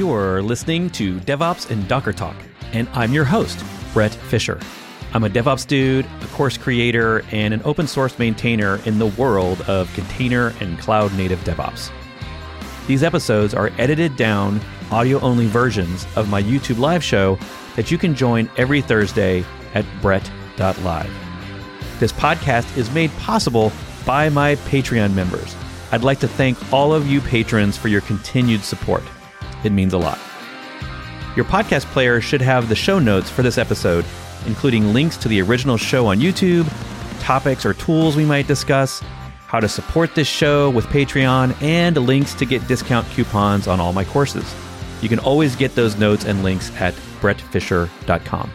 You're listening to DevOps and Docker Talk, and I'm your host, Bret Fisher. I'm a DevOps dude, a course creator, and an open source maintainer in the world of container and cloud native DevOps. These episodes are edited down, audio only versions of my YouTube live show that you can join every Thursday at bret.live. This podcast is made possible by my Patreon members. I'd like to thank all of you patrons for your continued support. It means a lot. Your podcast player should have the show notes for this episode, including links to the original show on YouTube, topics or tools we might discuss, how to support this show with Patreon, and links to get discount coupons on all my courses. You can always get those notes and links at bretfisher.com.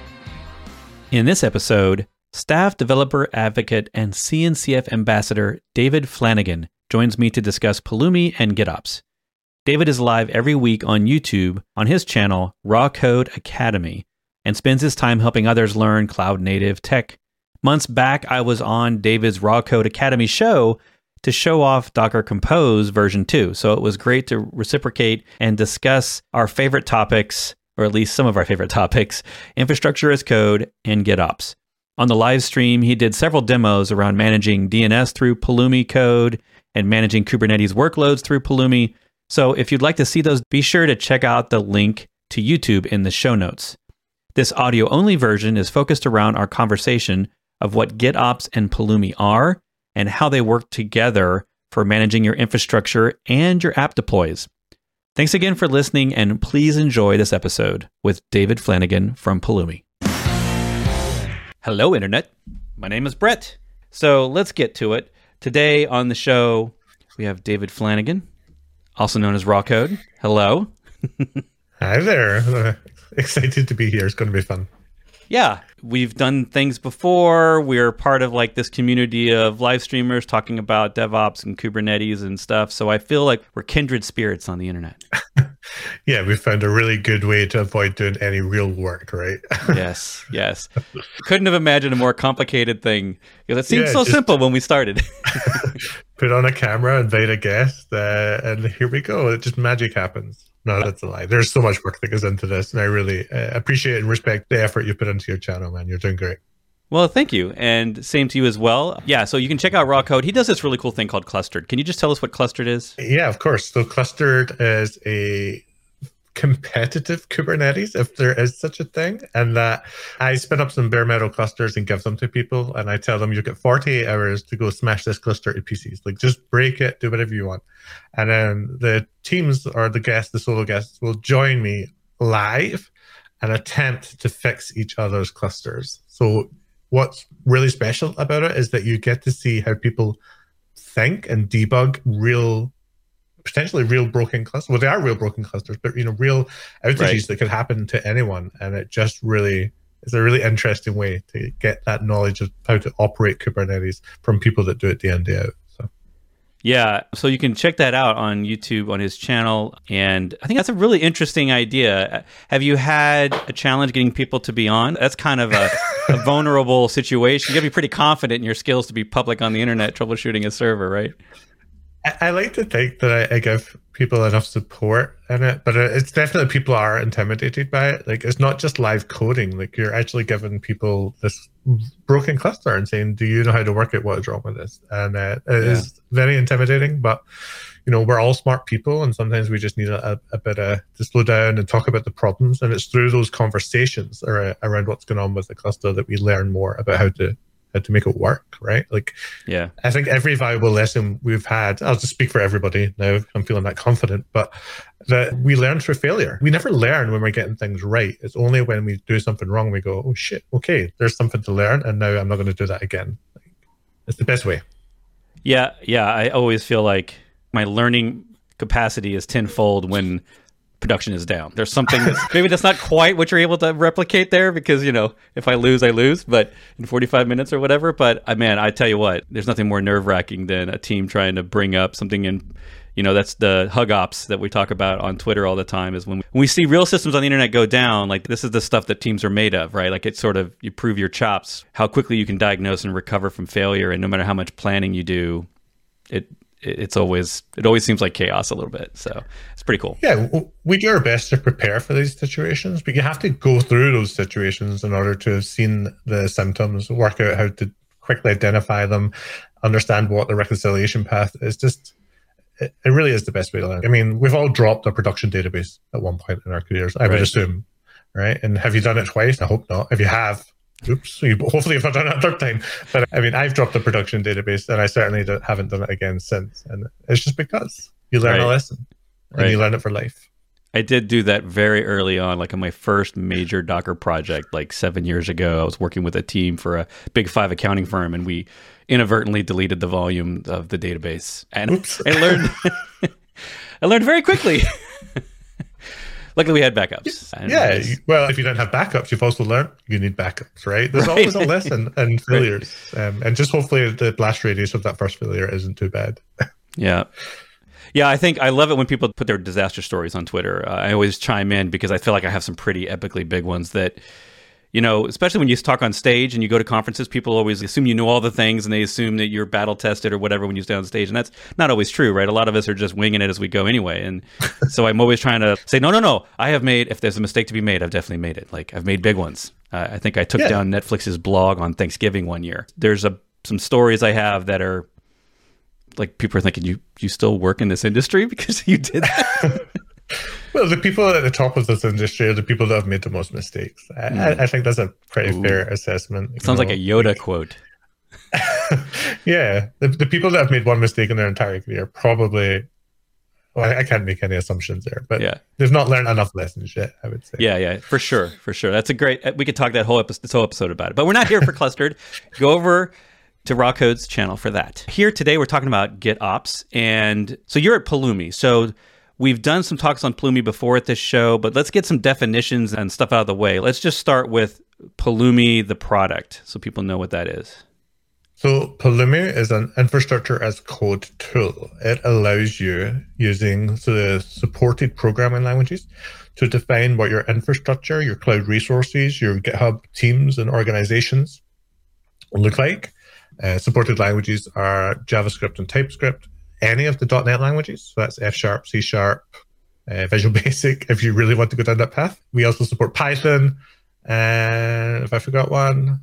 In this episode, staff developer advocate and CNCF ambassador David Flanagan joins me to discuss Pulumi and GitOps. David is live every week on YouTube on his channel, Rawkode Academy, and spends his time helping others learn cloud native tech. Months back, I was on David's Rawkode Academy show to show off Docker Compose version 2. So it was great to reciprocate and discuss our favorite topics, or at least some of our favorite topics infrastructure as code and GitOps. On the live stream, he did several demos around managing DNS through Pulumi code and managing Kubernetes workloads through Pulumi. So if you'd like to see those, be sure to check out the link to YouTube in the show notes. This audio only version is focused around our conversation of what GitOps and Pulumi are and how they work together for managing your infrastructure and your app deploys. Thanks again for listening, and please enjoy this episode with David Flanagan from Pulumi. Hello, Internet. My name is Bret. So let's get to it. Today on the show, we have David Flanagan, also known as Rawkode. Hello. Hi there. Uh, excited to be here. It's going to be fun. Yeah, we've done things before. We're part of like this community of live streamers talking about DevOps and Kubernetes and stuff. So I feel like we're kindred spirits on the internet. yeah, we found a really good way to avoid doing any real work, right? yes, yes. Couldn't have imagined a more complicated thing because it seemed yeah, so simple when we started. put on a camera, invite a guest, uh, and here we go. It just magic happens. No, that's a lie. There's so much work that goes into this, and I really uh, appreciate and respect the effort you put into your channel, man. You're doing great. Well, thank you. And same to you as well. Yeah, so you can check out Rawkode. He does this really cool thing called Clustered. Can you just tell us what Clustered is? Yeah, of course. So Clustered is a competitive Kubernetes, if there is such a thing, and that I spin up some bare metal clusters and give them to people, and I tell them you get 48 hours to go smash this cluster to pieces. Like just break it, do whatever you want, and then the teams or the guests, the solo guests, will join me live and attempt to fix each other's clusters. So what's really special about it is that you get to see how people think and debug real potentially real broken clusters. Well, they are real broken clusters, but you know, real outages right. that could happen to anyone, and it just really is a really interesting way to get that knowledge of how to operate Kubernetes from people that do it day in day out. Yeah, so you can check that out on YouTube on his channel, and I think that's a really interesting idea. Have you had a challenge getting people to be on? That's kind of a, a vulnerable situation. You got to be pretty confident in your skills to be public on the internet troubleshooting a server, right? I, like to think that I, I, give people enough support in it, but it's definitely people are intimidated by it. Like it's not just live coding; like you're actually giving people this broken cluster and saying, "Do you know how to work it? What is wrong with this?" And uh, it yeah. is very intimidating. But you know, we're all smart people, and sometimes we just need a, a bit of to slow down and talk about the problems. And it's through those conversations around what's going on with the cluster that we learn more about how to to make it work, right? Like, yeah, I think every valuable lesson we've had, I'll just speak for everybody now, I'm feeling that confident, but that we learn through failure. We never learn when we're getting things right. It's only when we do something wrong, we go, oh shit, okay, there's something to learn. And now I'm not going to do that again. It's the best way. Yeah. Yeah. I always feel like my learning capacity is tenfold when production is down. There's something that's maybe that's not quite what you're able to replicate there because you know if I lose, I lose. But in 45 minutes or whatever. But uh, man, I tell you what, there's nothing more nerve wracking than a team trying to bring up something in. You know, that's the hug ops that we talk about on Twitter all the time. Is when we, when we see real systems on the internet go down, like this is the stuff that teams are made of, right? Like it's sort of you prove your chops, how quickly you can diagnose and recover from failure, and no matter how much planning you do, it it's always it always seems like chaos a little bit. So it's pretty cool. Yeah, we do our best to prepare for these situations, but you have to go through those situations in order to have seen the symptoms, work out how to quickly identify them, understand what the reconciliation path is. Just it, it really is the best way to learn. I mean, we've all dropped a production database at one point in our careers, I right. would assume, right? And have you done it twice? I hope not. If you have, oops, you, hopefully not done it a third time. But I mean, I've dropped the production database and I certainly haven't done it again since. And it's just because you learn right. a lesson and right. you learn it for life. I did do that very early on, like on my first major Docker project, like seven years ago. I was working with a team for a big five accounting firm, and we inadvertently deleted the volume of the database, and Oops. I learned. I learned very quickly. Luckily, we had backups. Yeah. Well, if you don't have backups, you've also learned you need backups, right? There's right. always a lesson and failures. Right. Um, and just hopefully the blast radius of that first failure isn't too bad. yeah. Yeah, I think I love it when people put their disaster stories on Twitter. Uh, I always chime in because I feel like I have some pretty epically big ones that, you know, especially when you talk on stage and you go to conferences, people always assume you know all the things and they assume that you're battle tested or whatever when you stand on stage. And that's not always true, right? A lot of us are just winging it as we go anyway. And so I'm always trying to say, no, no, no, I have made, if there's a mistake to be made, I've definitely made it. Like I've made big ones. Uh, I think I took yeah. down Netflix's blog on Thanksgiving one year. There's a some stories I have that are like people are thinking you you still work in this industry because you did that. well, the people at the top of this industry are the people that have made the most mistakes. I, mm. I think that's a pretty Ooh. fair assessment. Sounds know? like a Yoda like, quote. yeah, the, the people that have made one mistake in their entire career probably. Well, I, I can't make any assumptions there, but yeah. they've not learned enough lessons yet. I would say. Yeah, yeah, for sure, for sure. That's a great. We could talk that whole episode, this whole episode about it, but we're not here for clustered. Go over to Rawkode's channel for that. Here today, we're talking about GitOps. And so you're at Pulumi, So we've done some talks on Pulumi before at this show, but let's get some definitions and stuff out of the way. Let's just start with Pulumi, the product, so people know what that is. So Pulumi is an infrastructure as code tool. It allows you using the supported programming languages to define what your infrastructure, your cloud resources, your GitHub teams and organizations look like. Uh, supported languages are JavaScript and TypeScript. Any of the .NET languages, so that's F Sharp, C Sharp, uh, Visual Basic, if you really want to go down that path. We also support Python, and if I forgot one,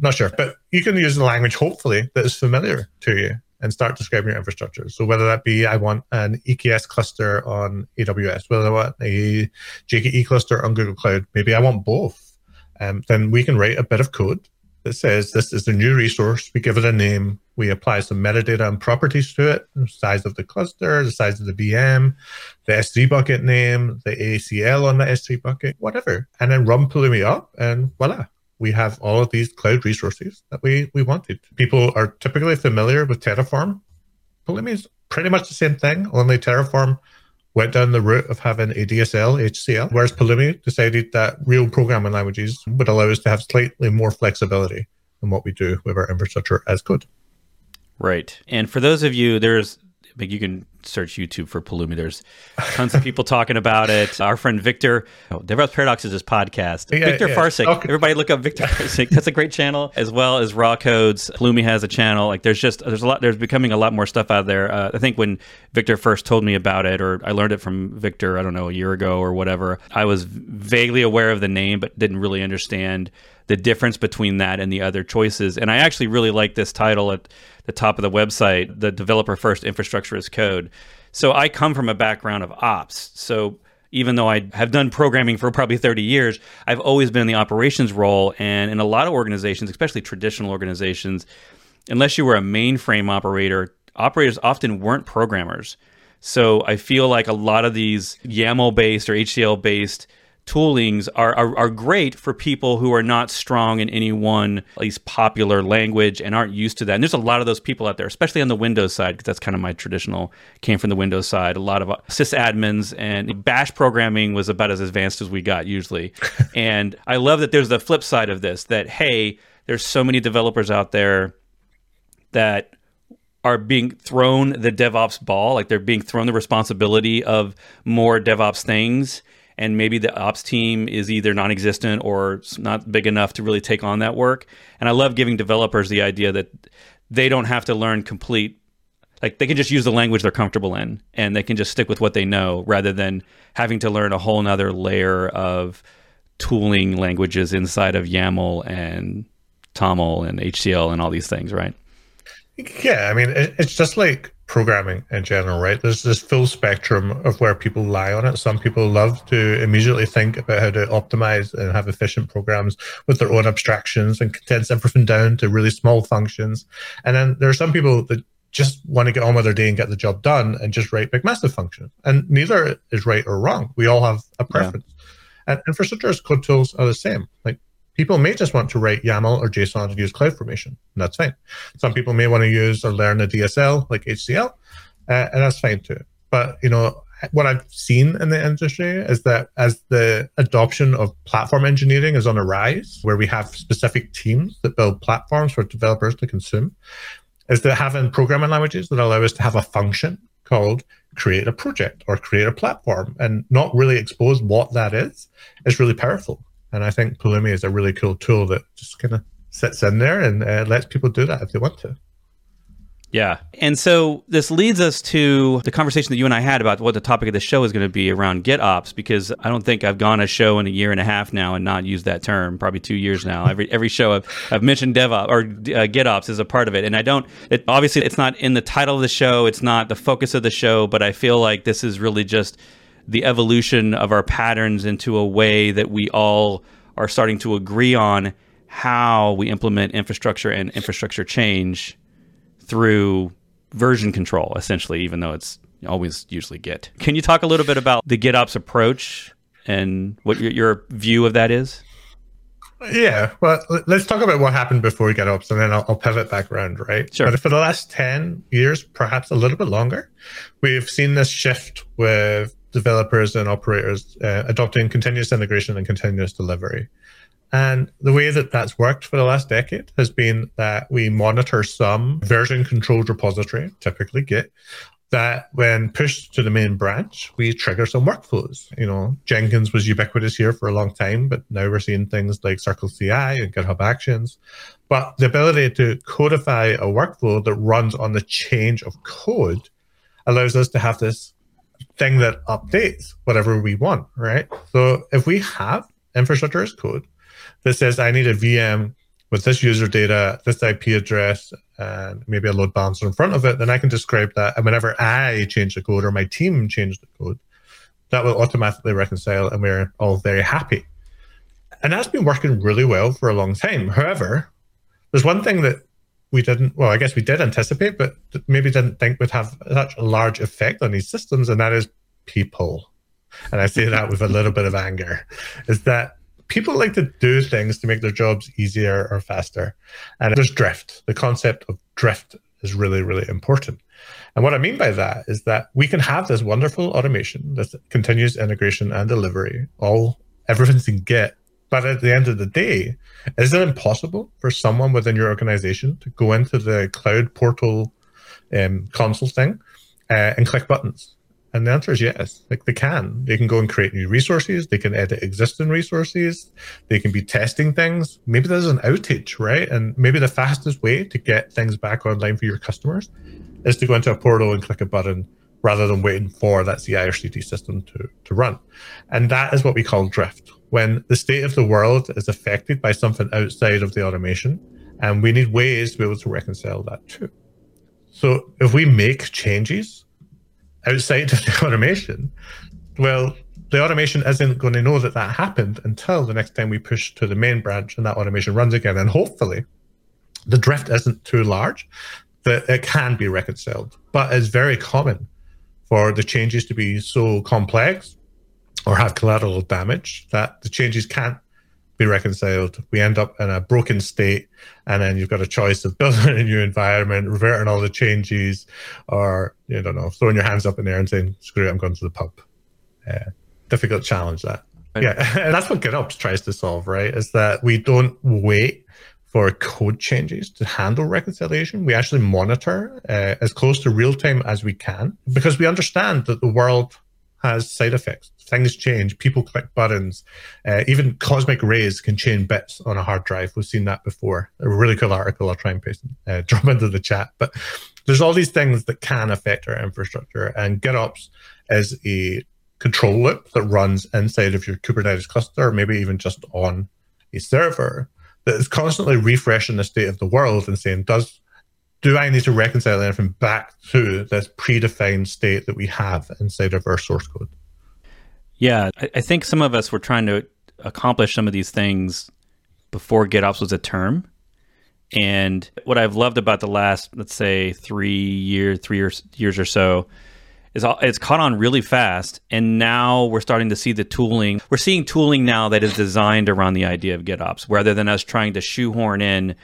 not sure, but you can use the language hopefully that is familiar to you and start describing your infrastructure. So whether that be I want an EKS cluster on AWS, whether I want a GKE cluster on Google Cloud, maybe I want both, um, then we can write a bit of code that says this is a new resource. We give it a name. We apply some metadata and properties to it, size of the cluster, the size of the VM, the S3 bucket name, the ACL on the S3 bucket, whatever. And then run Pulumi up and voila. We have all of these cloud resources that we, we wanted. People are typically familiar with Terraform. Pulumi is pretty much the same thing, only Terraform went down the route of having a DSL HCL, whereas Pulumi decided that real programming languages would allow us to have slightly more flexibility in what we do with our infrastructure as code. Right. And for those of you, there's you can search YouTube for Pulumi. There's tons of people talking about it. Our friend Viktor, oh, DevOps Paradox is his podcast. Yeah, Viktor yeah. Farcic. Okay. Everybody look up Viktor Farcic. That's a great channel, as well as Rawkode's. Pulumi has a channel. Like there's just there's a lot. There's becoming a lot more stuff out there. Uh, I think when Viktor first told me about it, or I learned it from Viktor, I don't know, a year ago or whatever. I was vaguely aware of the name, but didn't really understand the difference between that and the other choices. And I actually really like this title at the top of the website, the developer first infrastructure as code. So I come from a background of ops. So even though I have done programming for probably 30 years, I've always been in the operations role. And in a lot of organizations, especially traditional organizations, unless you were a mainframe operator, operators often weren't programmers. So I feel like a lot of these YAML based or HCL based toolings are, are, are great for people who are not strong in any one at least popular language and aren't used to that. And there's a lot of those people out there, especially on the Windows side, because that's kind of my traditional came from the Windows side. A lot of uh, sysadmins and Bash programming was about as advanced as we got usually. and I love that there's the flip side of this that hey, there's so many developers out there that are being thrown the DevOps ball, like they're being thrown the responsibility of more DevOps things and maybe the ops team is either non-existent or not big enough to really take on that work. And I love giving developers the idea that they don't have to learn complete like they can just use the language they're comfortable in and they can just stick with what they know rather than having to learn a whole nother layer of tooling languages inside of YAML and TOML and HCL and all these things, right? Yeah, I mean, it's just like programming in general, right? There's this full spectrum of where people lie on it. Some people love to immediately think about how to optimize and have efficient programs with their own abstractions and condense everything down to really small functions. And then there are some people that just want to get on with their day and get the job done and just write big massive functions. And neither is right or wrong. We all have a preference. Yeah. And infrastructure as code tools are the same. Like people may just want to write YAML or JSON and use CloudFormation, and that's fine. Some people may want to use or learn a DSL like HCL, uh, and that's fine too. But you know, what I've seen in the industry is that as the adoption of platform engineering is on a rise, where we have specific teams that build platforms for developers to consume, is that having programming languages that allow us to have a function called create a project or create a platform and not really expose what that is is really powerful. And I think Pulumi is a really cool tool that just kind of sits in there and uh, lets people do that if they want to. Yeah. And so this leads us to the conversation that you and I had about what the topic of the show is going to be around GitOps, because I don't think I've gone a show in a year and a half now and not used that term, probably two years now. Every every show I've, I've mentioned DevOps or uh, GitOps is a part of it. And I don't, it, obviously, it's not in the title of the show, it's not the focus of the show, but I feel like this is really just the evolution of our patterns into a way that we all are starting to agree on how we implement infrastructure and infrastructure change through version control, essentially, even though it's always usually Git. Can you talk a little bit about the GitOps approach and what your, your view of that is? Yeah, well, let's talk about what happened before GitOps, and then I'll, I'll, pivot back around, right? Sure. But for the last 10 years, perhaps a little bit longer, we've seen this shift with developers and operators uh, adopting continuous integration and continuous delivery. And the way that that's worked for the last decade has been that we monitor some version controlled repository, typically Git, that when pushed to the main branch, we trigger some workflows. You know, Jenkins was ubiquitous here for a long time, but now we're seeing things like Circle CI and GitHub Actions. But the ability to codify a workflow that runs on the change of code allows us to have this thing that updates whatever we want, right? So if we have infrastructure as code that says I need a VM with this user data, this IP address, and maybe a load balancer in front of it, then I can describe that. And whenever I change the code or my team change the code, that will automatically reconcile and we're all very happy. And that's been working really well for a long time. However, there's one thing that we didn't, well, I guess we did anticipate, but maybe didn't think would have such a large effect on these systems, and that is people. And I say that with a little bit of anger, is that people like to do things to make their jobs easier or faster. And there's drift. The concept of drift is really, really important. And what I mean by that is that we can have this wonderful automation, this continuous integration and delivery, all everything's in Git. But at the end of the day, is it impossible for someone within your organization to go into the cloud portal um, console thing uh, and click buttons? And the answer is yes. Like they can. They can go and create new resources. They can edit existing resources. They can be testing things. Maybe there's an outage, right? And maybe the fastest way to get things back online for your customers is to go into a portal and click a button rather than waiting for that CI or CD system to, to run. And that is what we call drift. When the state of the world is affected by something outside of the automation, and we need ways to be able to reconcile that too. So if we make changes outside of the automation, well, the automation isn't going to know that that happened until the next time we push to the main branch and that automation runs again. And hopefully, the drift isn't too large that it can be reconciled. But it's very common for the changes to be so complex or have collateral damage that the changes can't be reconciled. We end up in a broken state, and then you've got a choice of building a new environment, reverting all the changes, or you don't know, throwing your hands up in the air and saying, "Screw it, I'm going to the pub." Uh, difficult challenge that. Right. Yeah, and that's what GitOps tries to solve, right? Is that we don't wait for code changes to handle reconciliation. We actually monitor uh, as close to real time as we can because we understand that the world has side effects. Things change. People click buttons. Uh, even cosmic rays can change bits on a hard drive. We've seen that before. A really cool article. I'll try and paste, uh, drop into the chat. But there's all these things that can affect our infrastructure, and GitOps is a control loop that runs inside of your Kubernetes cluster, maybe even just on a server that is constantly refreshing the state of the world and saying, does do I need to reconcile anything back to this predefined state that we have inside of our source code? Yeah, I, I think some of us were trying to accomplish some of these things before GitOps was a term. And what I've loved about the last, let's say, three years, three years, years or so, is it's caught on really fast. And now we're starting to see the tooling. We're seeing tooling now that is designed around the idea of GitOps, rather than us trying to shoehorn in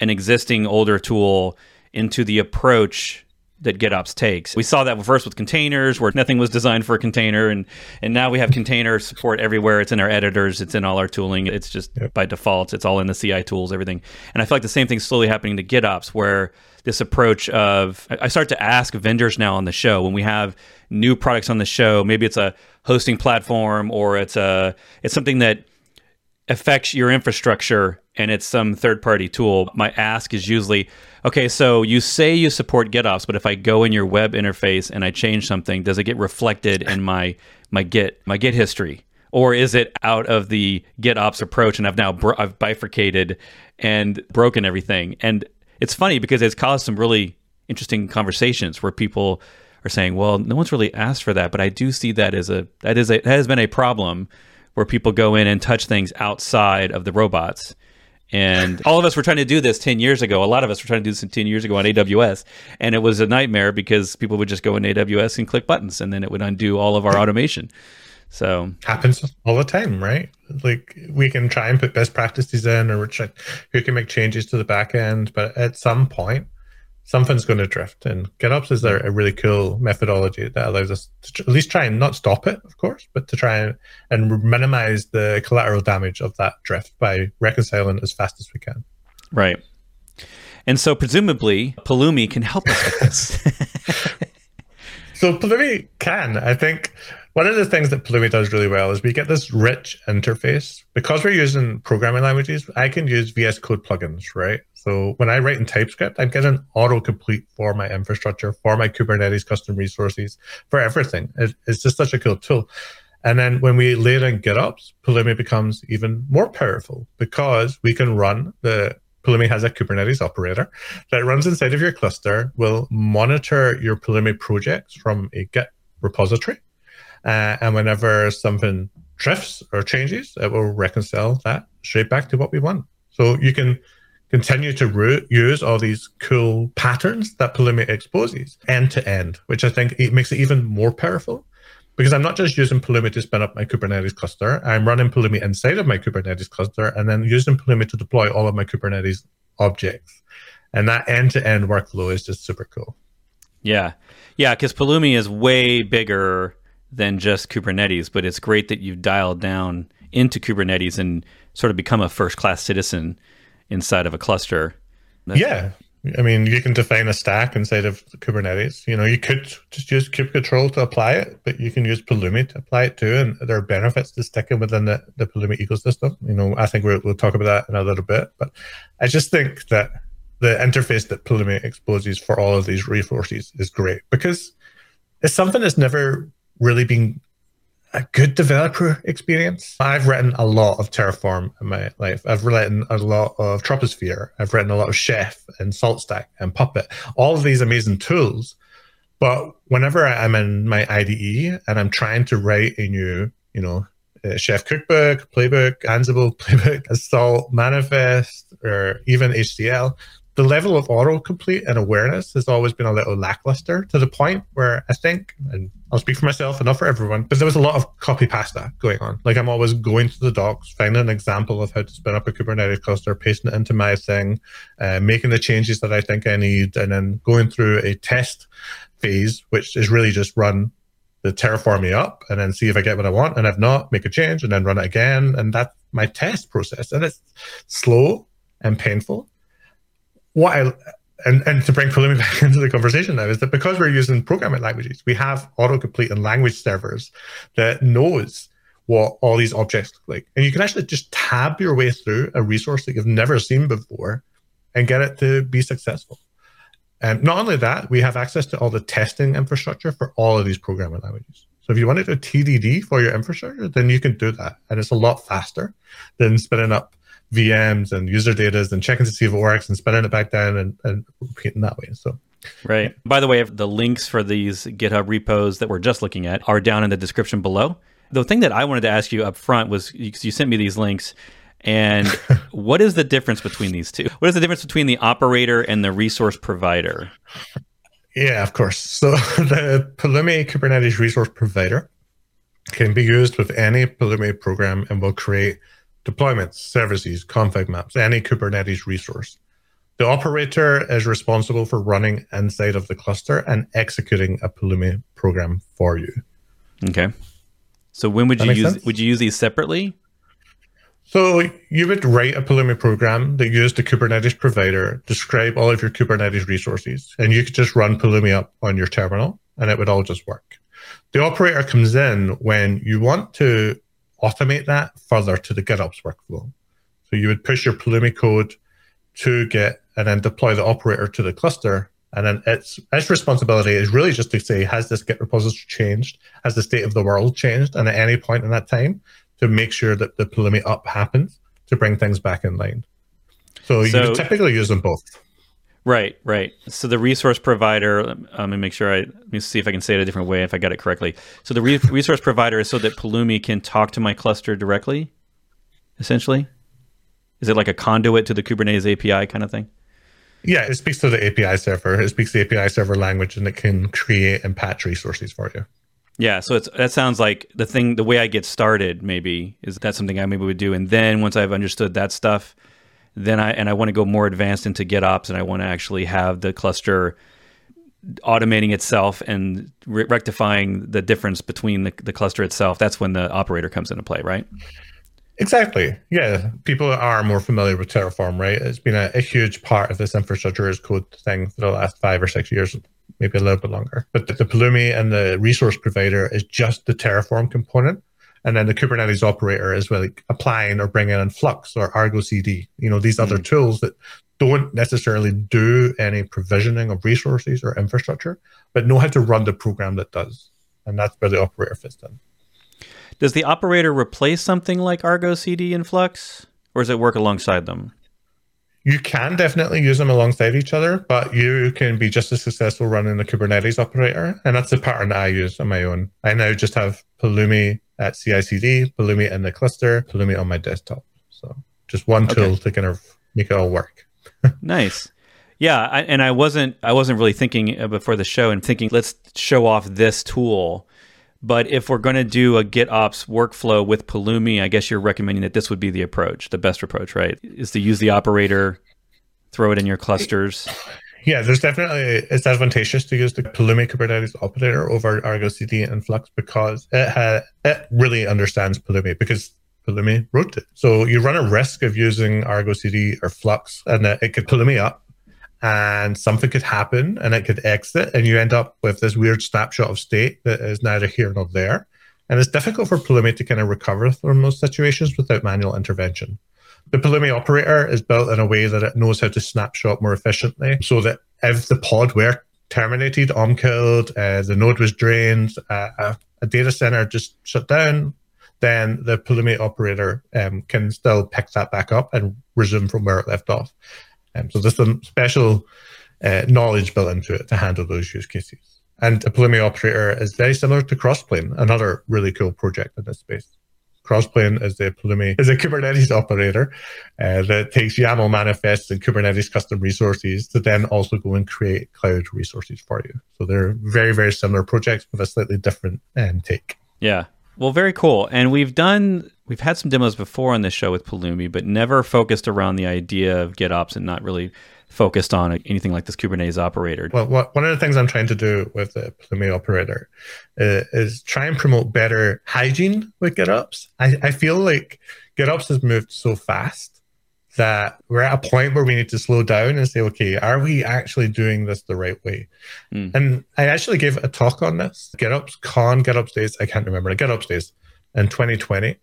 an existing older tool into the approach that GitOps takes. We saw that first with containers, where nothing was designed for a container, and and now we have container support everywhere. It's in our editors, it's in all our tooling. It's just yep. by default, it's all in the CI tools, everything. And I feel like the same thing's slowly happening to GitOps, where this approach of I start to ask vendors now on the show when we have new products on the show. Maybe it's a hosting platform or it's a it's something that affects your infrastructure and it's some third party tool. My ask is usually Okay, so you say you support GitOps, but if I go in your web interface and I change something, does it get reflected in my my Git my Git history, or is it out of the GitOps approach and I've now I've bifurcated and broken everything? And it's funny because it's caused some really interesting conversations where people are saying, "Well, no one's really asked for that, but I do see that as a that is a that has been a problem where people go in and touch things outside of the robots." And all of us were trying to do this 10 years ago. A lot of us were trying to do this 10 years ago on AWS. And it was a nightmare because people would just go in AWS and click buttons and then it would undo all of our automation. So happens all the time, right? Like we can try and put best practices in or try, who can make changes to the back end, but at some point something's going to drift. And GitOps is a, a, really cool methodology that allows us to at least try and not stop it, of course, but to try and, and minimize the collateral damage of that drift by reconciling as fast as we can. Right. And so presumably Pulumi can help us with this. so Pulumi can. I think one of the things that Pulumi does really well is we get this rich interface. Because we're using programming languages, I can use VS Code plugins, right? So when I write in TypeScript, I'm getting autocomplete for my infrastructure, for my Kubernetes custom resources, for everything. It, it's just such a cool tool. And then when we layer in GitOps, Pulumi becomes even more powerful because we can run the Pulumi has a Kubernetes operator that runs inside of your cluster, will monitor your Pulumi projects from a Git repository uh, and whenever something drifts or changes, it will reconcile that straight back to what we want. So you can continue to root, use all these cool patterns that Pulumi exposes end to end, which I think it makes it even more powerful because I'm not just using Pulumi to spin up my Kubernetes cluster. I'm running Pulumi inside of my Kubernetes cluster and then using Pulumi to deploy all of my Kubernetes objects. And that end to end workflow is just super cool. Yeah. Yeah. Because Pulumi is way bigger than just Kubernetes, but it's great that you've dialed down into Kubernetes and sort of become a first class citizen inside of a cluster. That's yeah. I mean, you can define a stack inside of Kubernetes. You know, you could just use kubectl to apply it, but you can use Pulumi to apply it too. And there are benefits to sticking within the, the Pulumi ecosystem. You know, I think we'll, we'll talk about that in a little bit. But I just think that the interface that Pulumi exposes for all of these resources is great because it's something that's never really been a good developer experience. I've written a lot of Terraform in my life. I've written a lot of Troposphere. I've written a lot of Chef and SaltStack and Puppet, all of these amazing tools. But whenever I'm in my IDE and I'm trying to write a new, you know, uh, Chef Cookbook, Playbook, Ansible Playbook, Assault Manifest, or even HCL, the level of autocomplete and awareness has always been a little lackluster to the point where I think, and I'll speak for myself and not for everyone, but there was a lot of copy pasta going on. Like I'm always going to the docs, finding an example of how to spin up a Kubernetes cluster, pasting it into my thing, uh, making the changes that I think I need, and then going through a test phase, which is really just run the Terraform me up and then see if I get what I want. And if not, make a change and then run it again. And that's my test process. And it's slow and painful what I and, and to bring Pulumi back into the conversation now is that because we're using programming languages, we have autocomplete and language servers that knows what all these objects look like. And you can actually just tab your way through a resource that you've never seen before and get it to be successful. And not only that, we have access to all the testing infrastructure for all of these programming languages. So if you want to do TDD for your infrastructure, then you can do that. And it's a lot faster than spinning up VMs and user data and checking to see if it works and spinning it back down and, and repeating that way. So Right. By the way, the links for these GitHub repos that we're just looking at are down in the description below. The thing that I wanted to ask you up front was you, you sent me these links. And what is the difference between these two? What is the difference between the operator and the resource provider? Yeah, of course. So the Pulumi Kubernetes resource provider can be used with any Pulumi program and will create deployments, services, config maps, any Kubernetes resource. The operator is responsible for running inside of the cluster and executing a Pulumi program for you. Okay. So when would that you use sense? would you use these separately? So you would write a Pulumi program that used the Kubernetes provider, describe all of your Kubernetes resources, and you could just run Pulumi up on your terminal and it would all just work. The operator comes in when you want to automate that further to the GitOps workflow. So you would push your Pulumi code to Git and then deploy the operator to the cluster. And then its its responsibility is really just to say, has this Git repository changed? Has the state of the world changed? And at any point in that time, to make sure that the Pulumi up happens to bring things back in line. So, so you typically use them both. Right, right. So the resource provider, um, let me make sure I let me see if I can say it a different way if I got it correctly. So the re- resource provider is so that Pulumi can talk to my cluster directly, essentially. Is it like a conduit to the Kubernetes API kind of thing? Yeah, it speaks to the API server. It speaks the API server language, and it can create and patch resources for you. Yeah, so it's that sounds like the thing. The way I get started, maybe, is that something I maybe would do, and then once I've understood that stuff, then I and I want to go more advanced into GitOps, and I want to actually have the cluster automating itself and re- rectifying the difference between the, the cluster itself. That's when the operator comes into play, right? Exactly. Yeah. People are more familiar with Terraform, right? It's been a, a, huge part of this infrastructure as code thing for the last five or six years maybe a little bit longer. But the, the Pulumi and the resource provider is just the Terraform component. And then the Kubernetes operator is like applying or bringing in Flux or Argo CD, you know, these other mm-hmm. tools that don't necessarily do any provisioning of resources or infrastructure, but know how to run the program that does. And that's where the operator fits in. Does the operator replace something like Argo CD and Flux, or does it work alongside them? You can definitely use them alongside each other, but you can be just as successful running the Kubernetes operator. And that's the pattern that I use on my own. I now just have Pulumi at CI/CD, Pulumi in the cluster, Pulumi on my desktop. So just one tool okay. to kind of make it all work. nice. Yeah, I, and I wasn't I wasn't really thinking uh, before the show and thinking let's show off this tool but if we're going to do a GitOps workflow with Pulumi, I guess you're recommending that this would be the approach, the best approach, right? Is to use the operator, throw it in your clusters. Yeah, there's definitely it's advantageous to use the Pulumi Kubernetes operator over Argo CD and Flux because it ha, it really understands Pulumi because Pulumi wrote it. So you run a risk of using Argo CD or Flux, and it could Pulumi up and something could happen and it could exit and you end up with this weird snapshot of state that is neither here nor there. And it's difficult for Pulumi to kind of recover from those situations without manual intervention. The Pulumi operator is built in a way that it knows how to snapshot more efficiently so that if the pod were terminated, OOM killed, uh, the node was drained, uh, a data center just shut down, then the Pulumi operator um, can still pick that back up and resume from where it left off. Um, so there's some special uh, knowledge built into it to handle those use cases. And a Pulumi operator is very similar to Crossplane, another really cool project in this space. Crossplane is a Pulumi is a Kubernetes operator uh, that takes YAML manifests and Kubernetes custom resources to then also go and create cloud resources for you. So they're very very similar projects with a slightly different um, take. Yeah, well, very cool. And we've done we've had some demos before on this show with Pulumi, but never focused around the idea of GitOps and not really focused on anything like this Kubernetes operator. Well, what, one of the things I'm trying to do with the Pulumi operator uh, is try and promote better hygiene with GitOps. I, I feel like GitOps has moved so fast that we're at a point where we need to slow down and say, okay, are we actually doing this the right way? Mm. And I actually gave a talk on this, GitOps Con, GitOps Days, I can't remember, GitOps Days in 2020.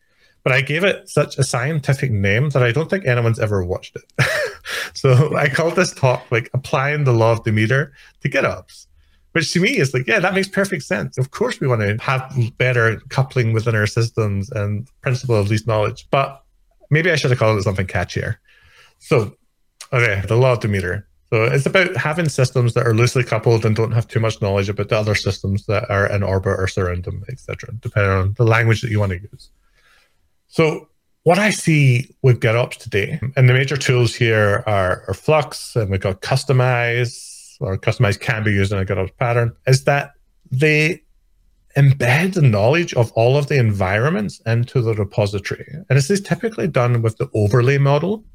But I gave it such a scientific name that I don't think anyone's ever watched it. so I called this talk like applying the law of Demeter to GitOps, which to me is like, yeah, that makes perfect sense. Of course, we want to have better coupling within our systems and principle of least knowledge, but maybe I should have called it something catchier. So, okay, the law of Demeter. So it's about having systems that are loosely coupled and don't have too much knowledge about the other systems that are in orbit or surround them, etc., depending on the language that you want to use. So what I see with GitOps today, and the major tools here are, are Flux, and we've got Kustomize, or Kustomize can be used in a GitOps pattern, is that they embed the knowledge of all of the environments into the repository. And this is typically done with the overlay model.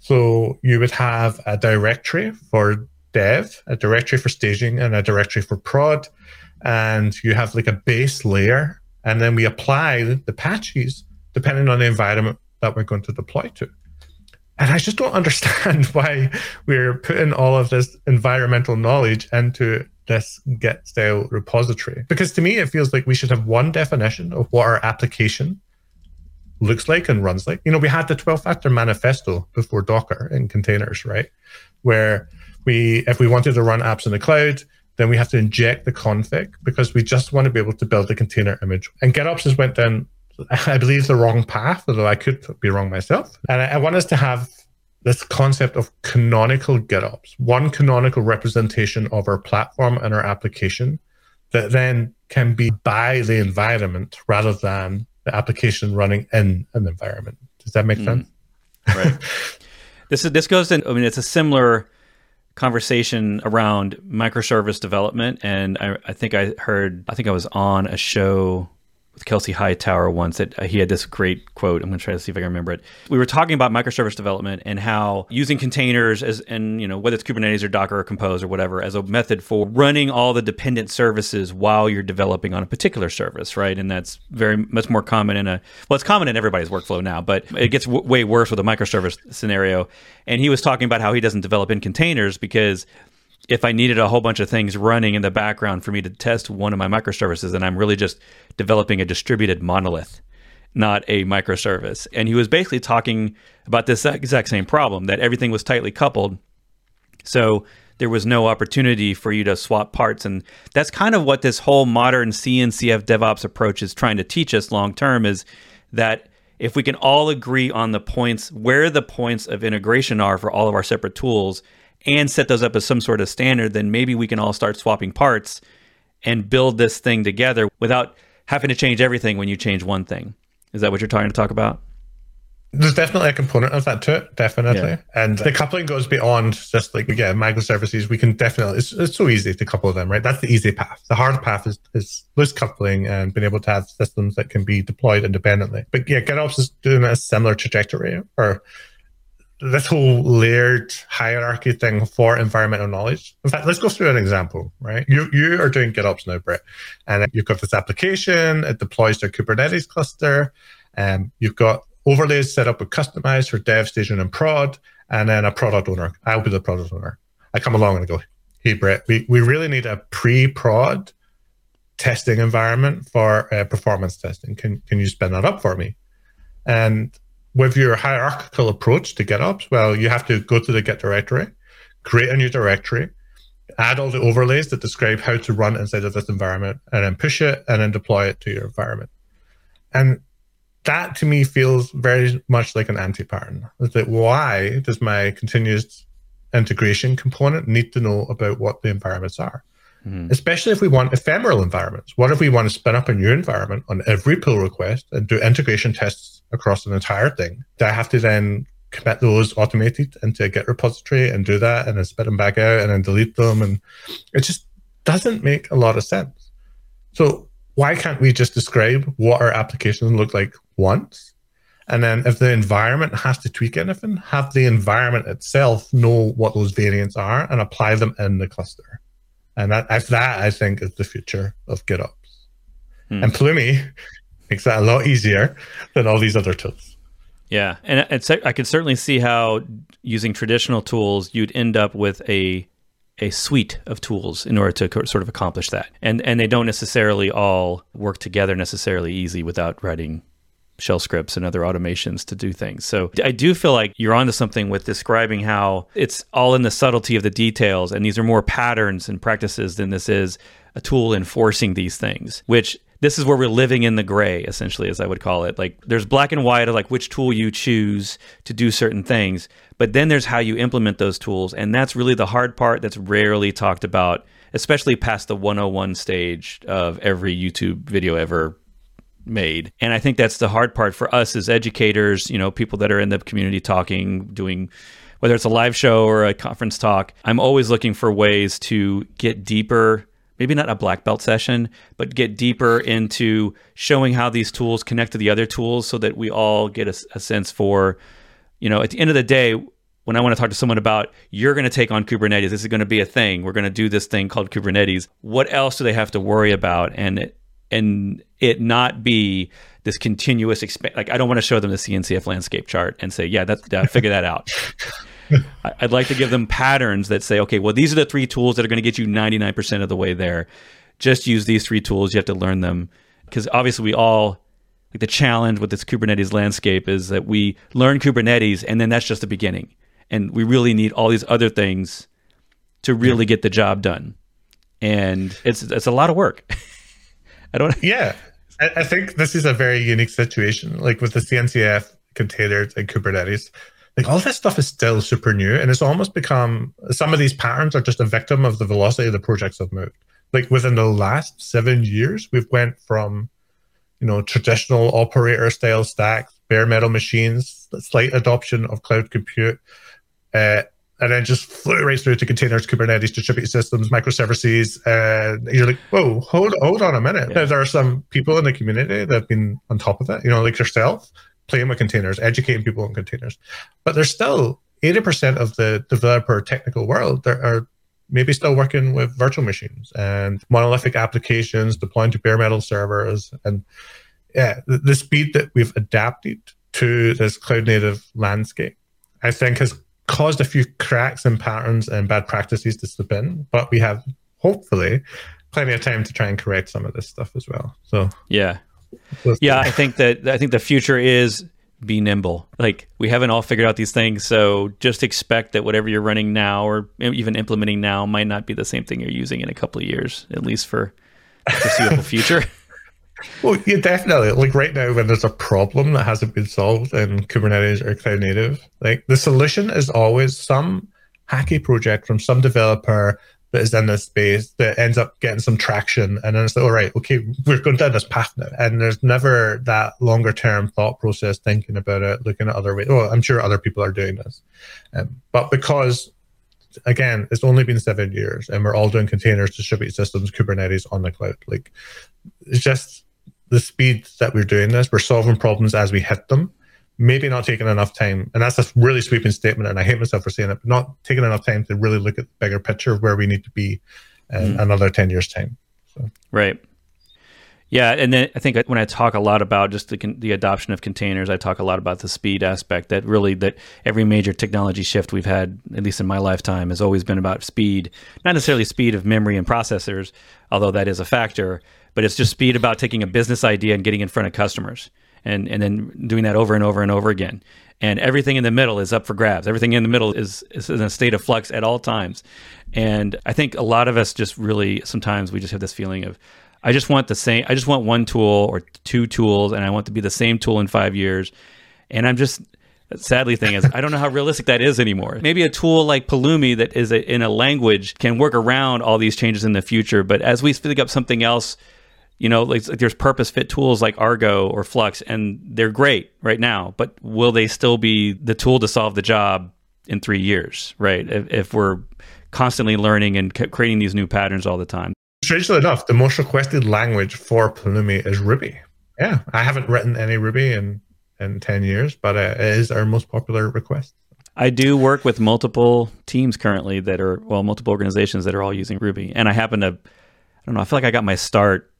So you would have a directory for dev, a directory for staging, and a directory for prod. And you have like a base layer. And then we apply the patches depending on the environment that we're going to deploy to. And I just don't understand why we're putting all of this environmental knowledge into this Git style repository. Because to me, it feels like we should have one definition of what our application looks like and runs like. You know, we had the 12 factor manifesto before Docker in containers, right? Where we, if we wanted to run apps in the cloud, then we have to inject the config because we just want to be able to build a container image. And GitOps has went down I believe the wrong path, although I could be wrong myself. And I, I want us to have this concept of canonical GitOps, one canonical representation of our platform and our application that then can be by the environment rather than the application running in an environment. Does that make mm. sense? Right. this is this goes in. I mean, it's a similar conversation around microservice development, and I, I think I heard. I think I was on a show with Kelsey Hightower once that uh, he had this great quote. I'm going to try to see if I can remember it. We were talking about microservice development and how using containers as and you know whether it's Kubernetes or Docker or Compose or whatever as a method for running all the dependent services while you're developing on a particular service, right? And that's very much more common in a well, it's common in everybody's workflow now, but it gets w- way worse with a microservice scenario. And he was talking about how he doesn't develop in containers because if I needed a whole bunch of things running in the background for me to test one of my microservices, and I'm really just developing a distributed monolith, not a microservice. And he was basically talking about this exact same problem that everything was tightly coupled. So there was no opportunity for you to swap parts. And that's kind of what this whole modern CNCF DevOps approach is trying to teach us long term is that if we can all agree on the points, where the points of integration are for all of our separate tools, and set those up as some sort of standard, then maybe we can all start swapping parts and build this thing together without having to change everything when you change one thing. Is that what you're trying to talk about? There's definitely a component of that to it, definitely. Yeah. And the coupling goes beyond just like, again, microservices. We can definitely, it's, it's so easy to couple them, right? That's the easy path. The hard path is, is loose coupling and being able to have systems that can be deployed independently. But yeah, GitOps is doing a similar trajectory or this whole layered hierarchy thing for environmental knowledge. In fact, let's go through an example, right? You you are doing GitOps now, Bret, and you've got this application. It deploys to Kubernetes cluster, and you've got overlays set up with Kustomize for dev, staging, and prod, and then a product owner. I'll be the product owner. I come along and I go, "Hey, Bret, we we really need a pre-prod testing environment for uh, performance testing. Can can you spin that up for me?" And with your hierarchical approach to GitOps, well, you have to go to the Git directory, create a new directory, add all the overlays that describe how to run inside of this environment, and then push it and then deploy it to your environment. And that to me feels very much like an anti-pattern. Is that why does my continuous integration component need to know about what the environments are? Mm-hmm. Especially if we want ephemeral environments. What if we want to spin up a new environment on every pull request and do integration tests across an entire thing? Do I have to then commit those automated into a Git repository and do that and then spit them back out and then delete them? And it just doesn't make a lot of sense. So why can't we just describe what our applications look like once? And then if the environment has to tweak anything, have the environment itself know what those variants are and apply them in the cluster. And that, that I think is the future of GitOps. Hmm. And Pulumi makes that a lot easier than all these other tools. Yeah, and it's, I can certainly see how using traditional tools, you'd end up with a a suite of tools in order to sort of accomplish that. And and they don't necessarily all work together necessarily easy without writing shell scripts and other automations to do things. So I do feel like you're onto something with describing how it's all in the subtlety of the details. And these are more patterns and practices than this is a tool enforcing these things, which this is where we're living in the gray, essentially, as I would call it. Like there's black and white of like which tool you choose to do certain things, but then there's how you implement those tools. And that's really the hard part that's rarely talked about, especially past the 101 stage of every YouTube video ever made. And I think that's the hard part for us as educators, you know, people that are in the community talking, doing whether it's a live show or a conference talk. I'm always looking for ways to get deeper maybe not a black belt session, but get deeper into showing how these tools connect to the other tools so that we all get a, a, sense for, you know, at the end of the day, when I want to talk to someone about you're going to take on Kubernetes, this is going to be a thing. We're going to do this thing called Kubernetes. What else do they have to worry about? And and it not be this continuous exp- like I don't want to show them the CNCF landscape chart and say, yeah, that's uh, figure that out. I'd like to give them patterns that say, okay, well, these are the three tools that are going to get you 99% of the way there. Just use these three tools. You have to learn them because obviously we all like the challenge with this Kubernetes landscape is that we learn Kubernetes and then that's just the beginning, and we really need all these other things to really get the job done, and it's it's a lot of work. I don't. Yeah, I, I think this is a very unique situation, like with the CNCF containers and Kubernetes like all this stuff is still super new and it's almost become some of these patterns are just a victim of the velocity of the projects have moved like within the last seven years we've went from you know traditional operator style stacks bare metal machines slight adoption of cloud compute uh, and then just flew right through to containers, Kubernetes, distributed systems, microservices. And you're like, whoa, hold hold on a minute. Yeah. There are some people in the community that have been on top of it, you know, like yourself, playing with containers, educating people on containers. But there's still 80% of the developer technical world that are maybe still working with virtual machines and monolithic applications, deploying to bare metal servers. And yeah, the, the speed that we've adapted to this cloud native landscape, I think has caused a few cracks and patterns and bad practices to slip in, but we have hopefully plenty of time to try and correct some of this stuff as well. So yeah, yeah, I think that I think the future is be nimble. Like we haven't all figured out these things, so just expect that whatever you're running now or even implementing now might not be the same thing you're using in a couple of years, at least for foreseeable future. Well, yeah, definitely. Like right now, when there's a problem that hasn't been solved in Kubernetes or cloud native, like the solution is always some hacky project from some developer that is in this space that ends up getting some traction. And then it's like all right okay we're going down this path now. And there's never that longer term thought process thinking about it looking at other ways. Well i'm sure other people are doing this. Um, but because again it's only been seven years and we're all doing containers distributed systems kubernetes on the cloud like it's just the speed that we're doing this. We're solving problems as we hit them maybe not taking enough time, and that's a really sweeping statement, and I hate myself for saying it, but not taking enough time to really look at the bigger picture of where we need to be in mm. another 10 years' time. So. Right. Yeah, and then I think when I talk a lot about just the, the adoption of containers, I talk a lot about the speed aspect. That really, that every major technology shift we've had, at least in my lifetime, has always been about speed. Not necessarily speed of memory and processors, although that is a factor, but it's just speed about taking a business idea and getting in front of customers and and then doing that over and over and over again. And everything in the middle is up for grabs. Everything in the middle is, is in a state of flux at all times. And I think a lot of us just really sometimes we just have this feeling of I just want the same I just want one tool or two tools and I want to be the same tool in 5 years. And I'm just sadly thing is I don't know how realistic that is anymore. Maybe a tool like Pulumi that is a, in a language can work around all these changes in the future, but as we pick up something else you know, like, like, there's purpose fit tools like Argo or Flux, and they're great right now. But will they still be the tool to solve the job in three years? Right? If, if we're constantly learning and creating these new patterns all the time. Strangely enough, the most requested language for Pulumi is Ruby. Yeah, I haven't written any Ruby in in ten years, but uh, it is our most popular request. I do work with multiple teams currently that are well, multiple organizations that are all using Ruby, and I happen to, I don't know, I feel like I got my start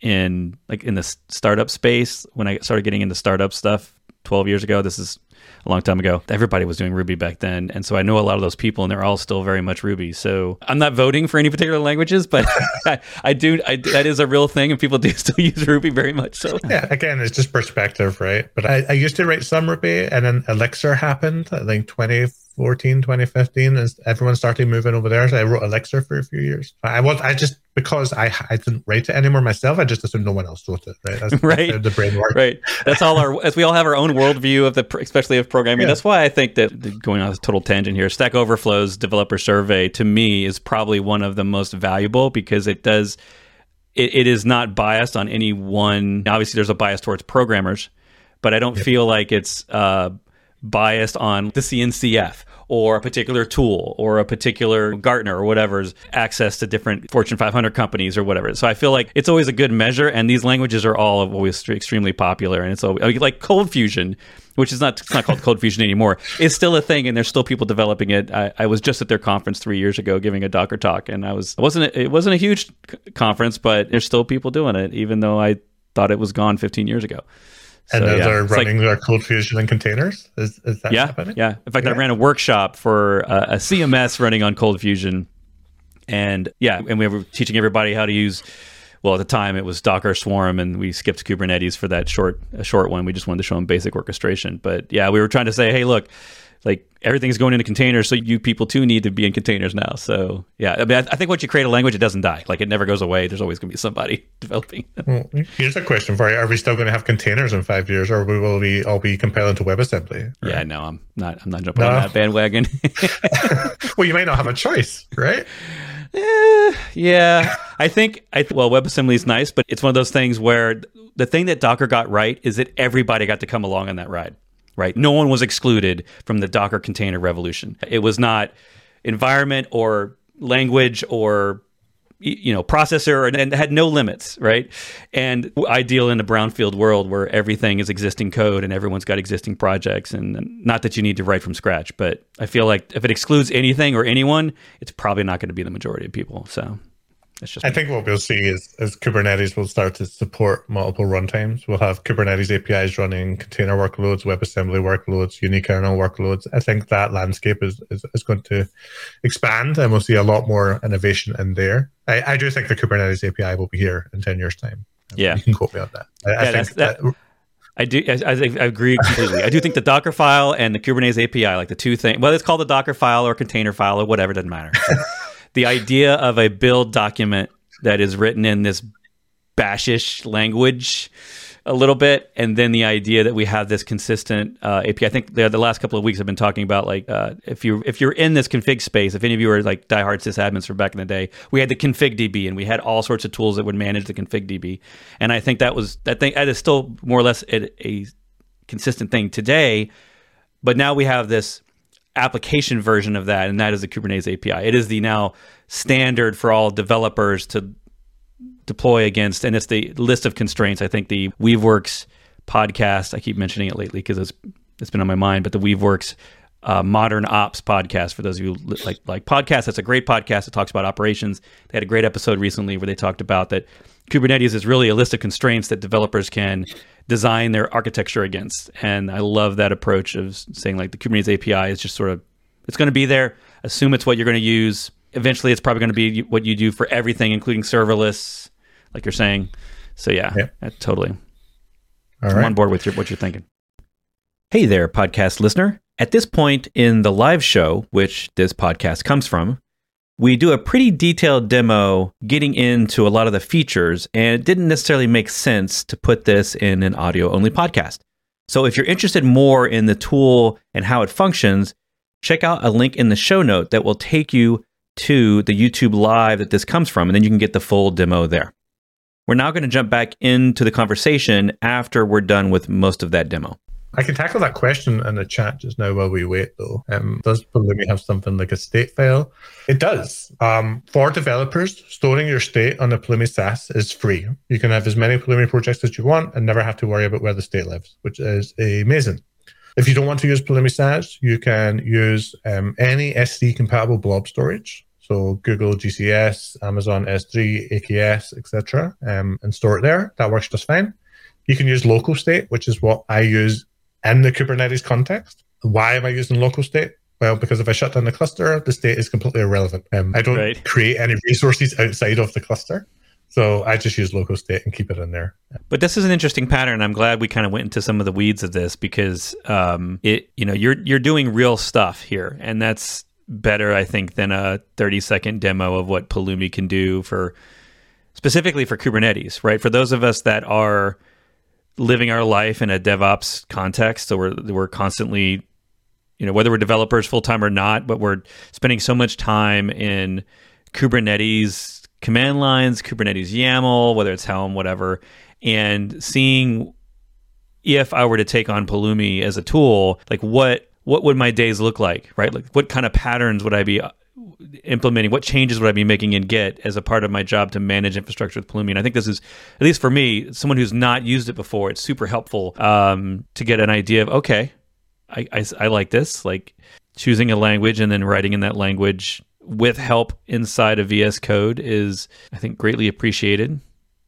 in like in the startup space when I started getting into startup stuff 12 years ago. This is a long time ago. Everybody was doing Ruby back then. And so I know a lot of those people and they're all still very much Ruby. So I'm not voting for any particular languages, but I, I, do, I, that is a real thing and people do still use Ruby very much. So yeah, again, it's just perspective, right? But I, I used to write some Ruby and then Elixir happened, I think 20 2014, 2015, as everyone started moving over there. So I wrote Elixir for a few years. I was, I just, because I, I didn't write it anymore myself, I just assumed no one else wrote it, right? That's, right. That's the brain work. Right. That's all our, as we all have our own worldview of the, especially of programming. Yeah. That's why I think that going on a total tangent here, Stack Overflow's developer survey to me is probably one of the most valuable because it does, it, it is not biased on any one. Obviously, there's a bias towards programmers, but I don't yep. feel like it's, uh, biased on the CNCF or a particular tool or a particular Gartner or whatever's access to different Fortune 500 companies or whatever. So I feel like it's always a good measure, and these languages are all always extremely popular. And it's always, uh, like ColdFusion, which is not it's not called ColdFusion anymore, is still a thing, and there's still people developing it. I, I, was just at their conference three years ago giving a Docker talk, and I was it wasn't it wasn't a huge conference, but there's still people doing it, even though I thought it was gone 15 years ago. And so, yeah. they're running like, their ColdFusion in containers. Is, is that yeah, happening? Yeah. In fact, yeah. I ran a workshop for uh, a CMS running on ColdFusion, and yeah, and we were teaching everybody how to use. Well, at the time it was Docker Swarm, and we skipped Kubernetes for that short a short one. We just wanted to show them basic orchestration. But yeah, we were trying to say, hey, look, everything's going into containers, so you people too need to be in containers now. So yeah, I mean, I, I think once you create a language, it doesn't die. Like it never goes away. There's always going to be somebody developing. here's a question for you: Are we still going to have containers in five years, or will we all be compiling to WebAssembly? Right? Yeah, no, I'm not. I'm not jumping no. on that bandwagon. well, you may not have a choice, right? Eh, yeah, I think I well, WebAssembly is nice, but it's one of those things where the thing that Docker got right is that everybody got to come along on that ride right? No one was excluded from the Docker container revolution. It was not environment or language or you know processor and, and had no limits right and ideal in a brownfield world where everything is existing code and everyone's got existing projects and, and not that you need to write from scratch but i feel like if it excludes anything or anyone it's probably not going to be the majority of people so just I think what we'll see is as Kubernetes will start to support multiple runtimes. We'll have Kubernetes APIs running container workloads, WebAssembly workloads, unikernel workloads. I think that landscape is, is, is going to expand and we'll see a lot more innovation in there. I, I do think the Kubernetes API will be here in 10 years' time. Yeah. You can quote me on that. I, yeah, I think that, that I do. I, I, agree completely. I do think the Docker file and the Kubernetes API, like the two things, whether it's called the Docker file or container file or whatever, doesn't matter. the idea of a build document that is written in this bashish language a little bit, and then the idea that we have this consistent uh, API. I think the, the, last couple of weeks I've been talking about like uh, if you if you're in this config space, if any of you are like diehard sysadmins from back in the day, we had the config DB and we had all sorts of tools that would manage the config DB, and I think that was that thing that is still more or less a, a consistent thing today, but now we have this application version of that, and that is the Kubernetes API. It is the now standard for all developers to deploy against, and it's the list of constraints. I think the Weaveworks podcast. I keep mentioning it lately because it's it's been on my mind. But the Weaveworks uh, Modern Ops podcast for those of you like like podcasts. That's a great podcast that talks about operations. They had a great episode recently where they talked about that Kubernetes is really a list of constraints that developers can design their architecture against. And I love that approach of saying like the Kubernetes API is just sort of it's going to be there. Assume it's what you're going to use. Eventually, it's probably going to be what you do for everything, including serverless, like you're saying. So yeah, yeah. totally. All I'm right. on board with your, what you're thinking. Hey there, podcast listener. At this point in the live show, which this podcast comes from, we do a pretty detailed demo getting into a lot of the features, and it didn't necessarily make sense to put this in an audio only podcast. So if you're interested more in the tool and how it functions, check out a link in the show note that will take you to the YouTube live that this comes from, and then you can get the full demo there. We're now going to jump back into the conversation after we're done with most of that demo. I can tackle that question in the chat just now while we wait, though. Um, does Pulumi have something like a state file? It does. Um, for developers, storing your state on a Pulumi SaaS is free. You can have as many Pulumi projects as you want and never have to worry about where the state lives, which is amazing. If you don't want to use Pulumi SaaS, you can use um, any S3 compatible blob storage. So Google GCS, Amazon S3, AKS, etc., um, and store it there. That works just fine. You can use local state, which is what I use in the Kubernetes context. Why am I using local state? Well, because if I shut down the cluster, the state is completely irrelevant. Um, I don't right. create any resources outside of the cluster. So I just use local state and keep it in there. But this is an interesting pattern. I'm glad we kind of went into some of the weeds of this because um, it, you know, you're you're doing real stuff here, and that's better, I think, than a 30 second demo of what Pulumi can do for specifically for Kubernetes, right? For those of us that are living our life in a DevOps context, so we're we're constantly, you know, whether we're developers full time or not, but we're spending so much time in Kubernetes command lines, Kubernetes YAML, whether it's Helm, whatever, and seeing if I were to take on Pulumi as a tool, like what what would my days look like, right? Like what kind of patterns would I be implementing? What changes would I be making in Git as a part of my job to manage infrastructure with Pulumi? And I think this is, at least for me, someone who's not used it before, it's super helpful um, to get an idea of, okay, I, I, I like this, like choosing a language and then writing in that language with help inside of VS Code is, I think, greatly appreciated.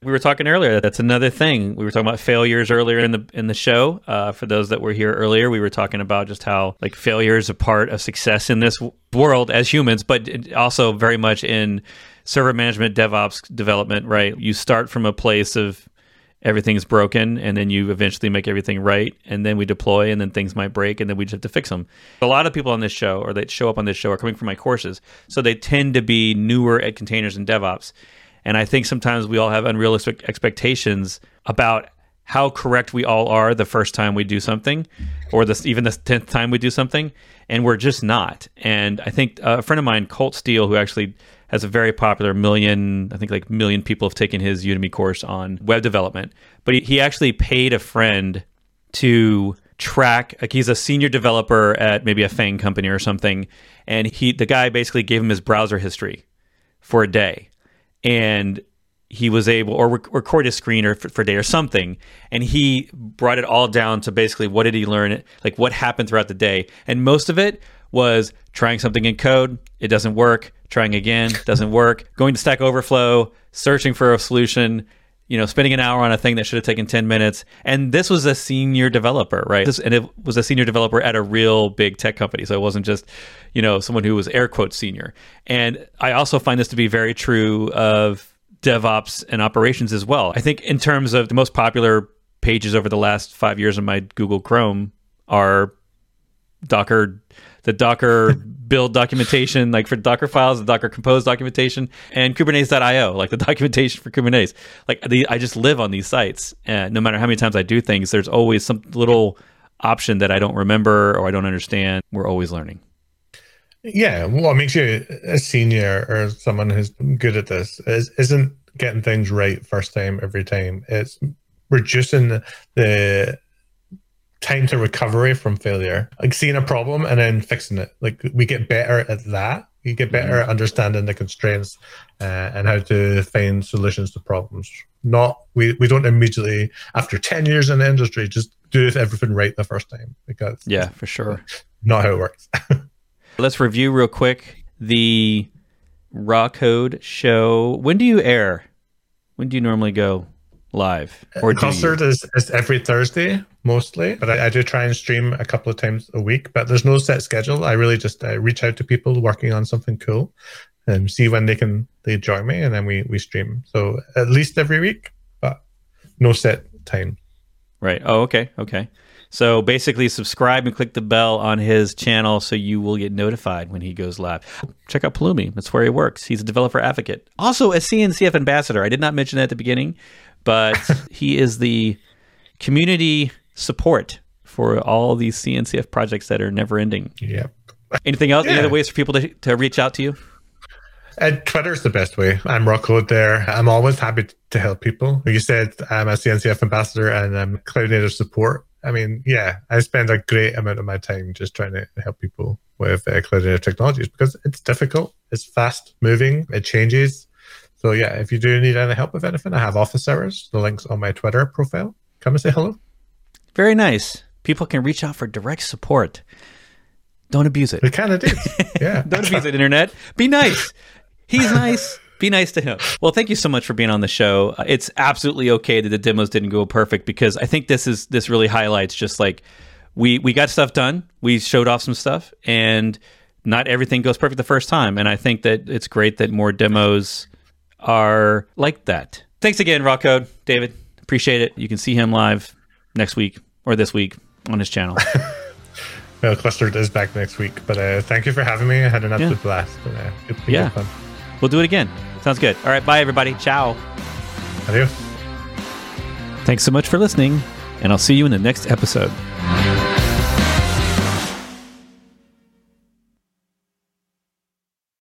We were talking earlier. That's another thing. We were talking about failures earlier in the in the show. Uh, for those that were here earlier, we were talking about just how like failure is a part of success in this world as humans, but also very much in server management, DevOps development. Right, you start from a place of everything's broken and then you eventually make everything right and then we deploy and then things might break and then we just have to fix them a lot of people on this show or that show up on this show are coming from my courses so they tend to be newer at containers and devops and i think sometimes we all have unrealistic expectations about how correct we all are the first time we do something or the, even the 10th time we do something and we're just not and i think a friend of mine colt steele who actually has a very popular million, I think like million people have taken his Udemy course on web development. But he, he actually paid a friend to track like he's a senior developer at maybe a FANG company or something and he the guy basically gave him his browser history for a day and he was able or rec- record his screen or for, for, a day or something and he brought it all down to basically what did he learn like what happened throughout the day. And most of it was trying something in code it doesn't work trying again, doesn't work, going to Stack Overflow, searching for a solution, you know, spending an hour on a thing that should have taken 10 minutes. And this was a senior developer, right? This, and it was a senior developer at a real big tech company. So it wasn't just, you know, someone who was air quote senior. And I also find this to be very true of DevOps and operations as well. I think in terms of the most popular pages over the last five years of my Google Chrome are Docker, the Docker build documentation, like for Docker files, the Docker Compose documentation, and Kubernetes.io, like the documentation for Kubernetes. Like the, I just live on these sites, and no matter how many times I do things, there's always some little option that I don't remember or I don't understand. We're always learning. Yeah, what makes you a senior or someone who's good at this is, isn't getting things right first time every time. It's reducing the time to recovery from failure, like seeing a problem and then fixing it. Like we get better at that. You get better mm-hmm. at understanding the constraints uh, and how to find solutions to problems. Not we, we don't immediately after ten years in the industry just do everything right the first time because yeah, for sure, not how it works. Let's review real quick the Rawkode show. When do you air? When do you normally go? Live? Or concert is, is every Thursday mostly, but I, I, do try and stream a couple of times a week. But there's no set schedule. I really just uh, reach out to people working on something cool and see when they can they join me, and then we we stream. So at least every week, but no set time. Right. Oh, okay. Okay. So basically, subscribe and click the bell on his channel so you will get notified when he goes live. Check out Pulumi. That's where he works. He's a developer advocate. Also, a CNCF ambassador. I did not mention that at the beginning but he is the community support for all these CNCF projects that are never ending. Yep. Anything else? Yeah. Any other ways for people to, to reach out to you? Uh, Twitter's the best way. I'm Rawkode there. I'm always happy to help people. Like you said, I'm a CNCF ambassador and I'm cloud native support. I mean, yeah, I spend a great amount of my time just trying to help people with uh, cloud native technologies because it's difficult, it's fast moving, it changes. So yeah, if you do need any help with anything, I have office hours. The link's on my Twitter profile. Come and say hello. Very nice. People can reach out for direct support. Don't abuse it. We kind of did. Yeah. Don't abuse it, internet. Be nice. He's nice. Be nice to him. Well, thank you so much for being on the show. Uh, it's absolutely okay that the demos didn't go perfect because I think this is this really highlights just like we we got stuff done. We showed off some stuff, and not everything goes perfect the first time. And I think that it's great that more demos are like that. Thanks again, Rawkode, David. Appreciate it. You can see him live next week or this week on his channel. well, Klustered is back next week, but uh, thank you for having me. I had an absolute yeah. blast. But, uh, yeah, fun. we'll do it again. Sounds good. All right, bye everybody. Ciao. Adios. Thanks so much for listening, and I'll see you in the next episode.